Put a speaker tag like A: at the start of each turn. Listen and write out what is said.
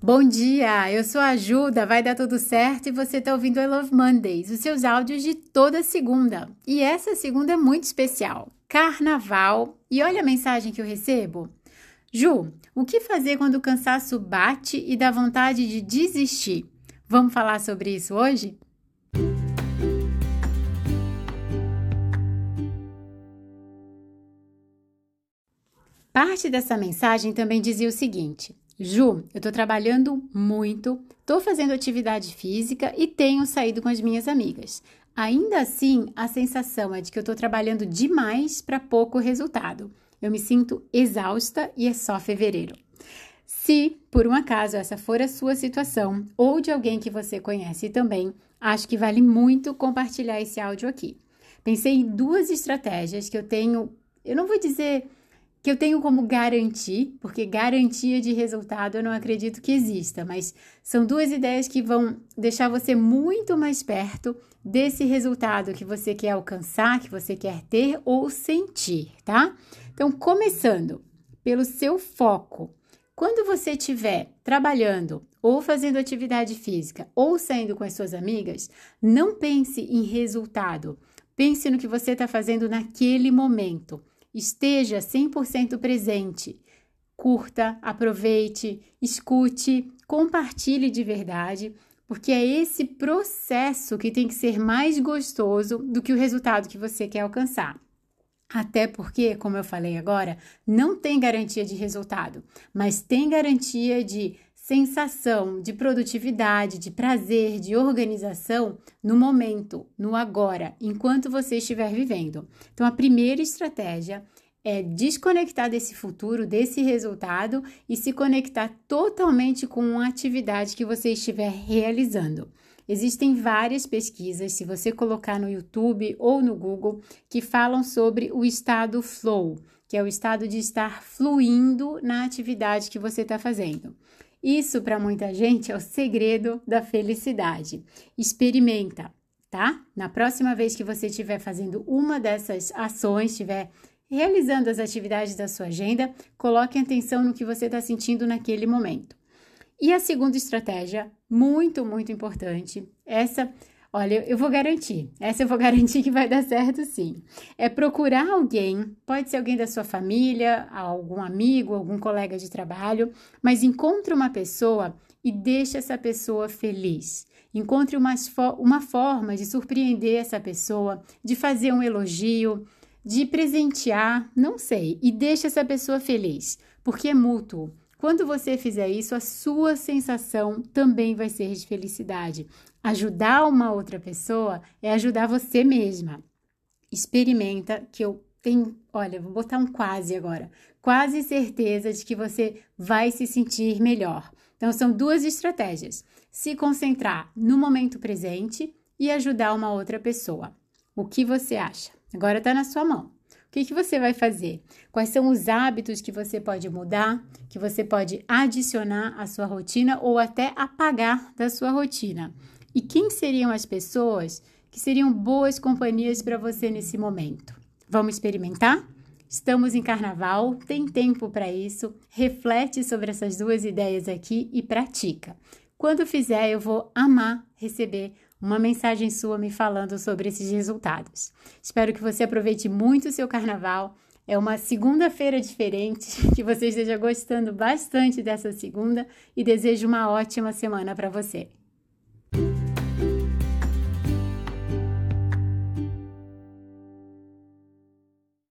A: Bom dia, eu sou a Ajuda, vai dar tudo certo e você está ouvindo I Love Mondays, os seus áudios de toda segunda. E essa segunda é muito especial, Carnaval. E olha a mensagem que eu recebo. Ju, o que fazer quando o cansaço bate e dá vontade de desistir? Vamos falar sobre isso hoje? Parte dessa mensagem também dizia o seguinte: Ju, eu tô trabalhando muito, tô fazendo atividade física e tenho saído com as minhas amigas. Ainda assim, a sensação é de que eu tô trabalhando demais para pouco resultado. Eu me sinto exausta e é só fevereiro. Se, por um acaso, essa for a sua situação ou de alguém que você conhece também, acho que vale muito compartilhar esse áudio aqui. Pensei em duas estratégias que eu tenho, eu não vou dizer que eu tenho como garantir, porque garantia de resultado eu não acredito que exista, mas são duas ideias que vão deixar você muito mais perto desse resultado que você quer alcançar, que você quer ter ou sentir, tá? Então, começando pelo seu foco. Quando você estiver trabalhando ou fazendo atividade física ou saindo com as suas amigas, não pense em resultado. Pense no que você está fazendo naquele momento. Esteja 100% presente. Curta, aproveite, escute, compartilhe de verdade, porque é esse processo que tem que ser mais gostoso do que o resultado que você quer alcançar. Até porque, como eu falei agora, não tem garantia de resultado, mas tem garantia de sensação de produtividade, de prazer, de organização no momento, no agora, enquanto você estiver vivendo. Então, a primeira estratégia é desconectar desse futuro, desse resultado e se conectar totalmente com a atividade que você estiver realizando. Existem várias pesquisas, se você colocar no YouTube ou no Google, que falam sobre o estado flow, que é o estado de estar fluindo na atividade que você está fazendo. Isso para muita gente é o segredo da felicidade. Experimenta, tá? Na próxima vez que você estiver fazendo uma dessas ações, estiver realizando as atividades da sua agenda, coloque atenção no que você está sentindo naquele momento. E a segunda estratégia, muito, muito importante, essa Olha, eu vou garantir, essa eu vou garantir que vai dar certo sim. É procurar alguém, pode ser alguém da sua família, algum amigo, algum colega de trabalho, mas encontre uma pessoa e deixe essa pessoa feliz. Encontre uma, uma forma de surpreender essa pessoa, de fazer um elogio, de presentear, não sei, e deixe essa pessoa feliz, porque é mútuo. Quando você fizer isso, a sua sensação também vai ser de felicidade. Ajudar uma outra pessoa é ajudar você mesma. Experimenta que eu tenho, olha, vou botar um quase agora. Quase certeza de que você vai se sentir melhor. Então são duas estratégias: se concentrar no momento presente e ajudar uma outra pessoa. O que você acha? Agora está na sua mão. O que, que você vai fazer? Quais são os hábitos que você pode mudar, que você pode adicionar à sua rotina ou até apagar da sua rotina? E quem seriam as pessoas que seriam boas companhias para você nesse momento? Vamos experimentar? Estamos em carnaval, tem tempo para isso. Reflete sobre essas duas ideias aqui e pratica. Quando fizer, eu vou amar receber uma mensagem sua me falando sobre esses resultados. Espero que você aproveite muito o seu carnaval. É uma segunda-feira diferente, que você esteja gostando bastante dessa segunda e desejo uma ótima semana para você.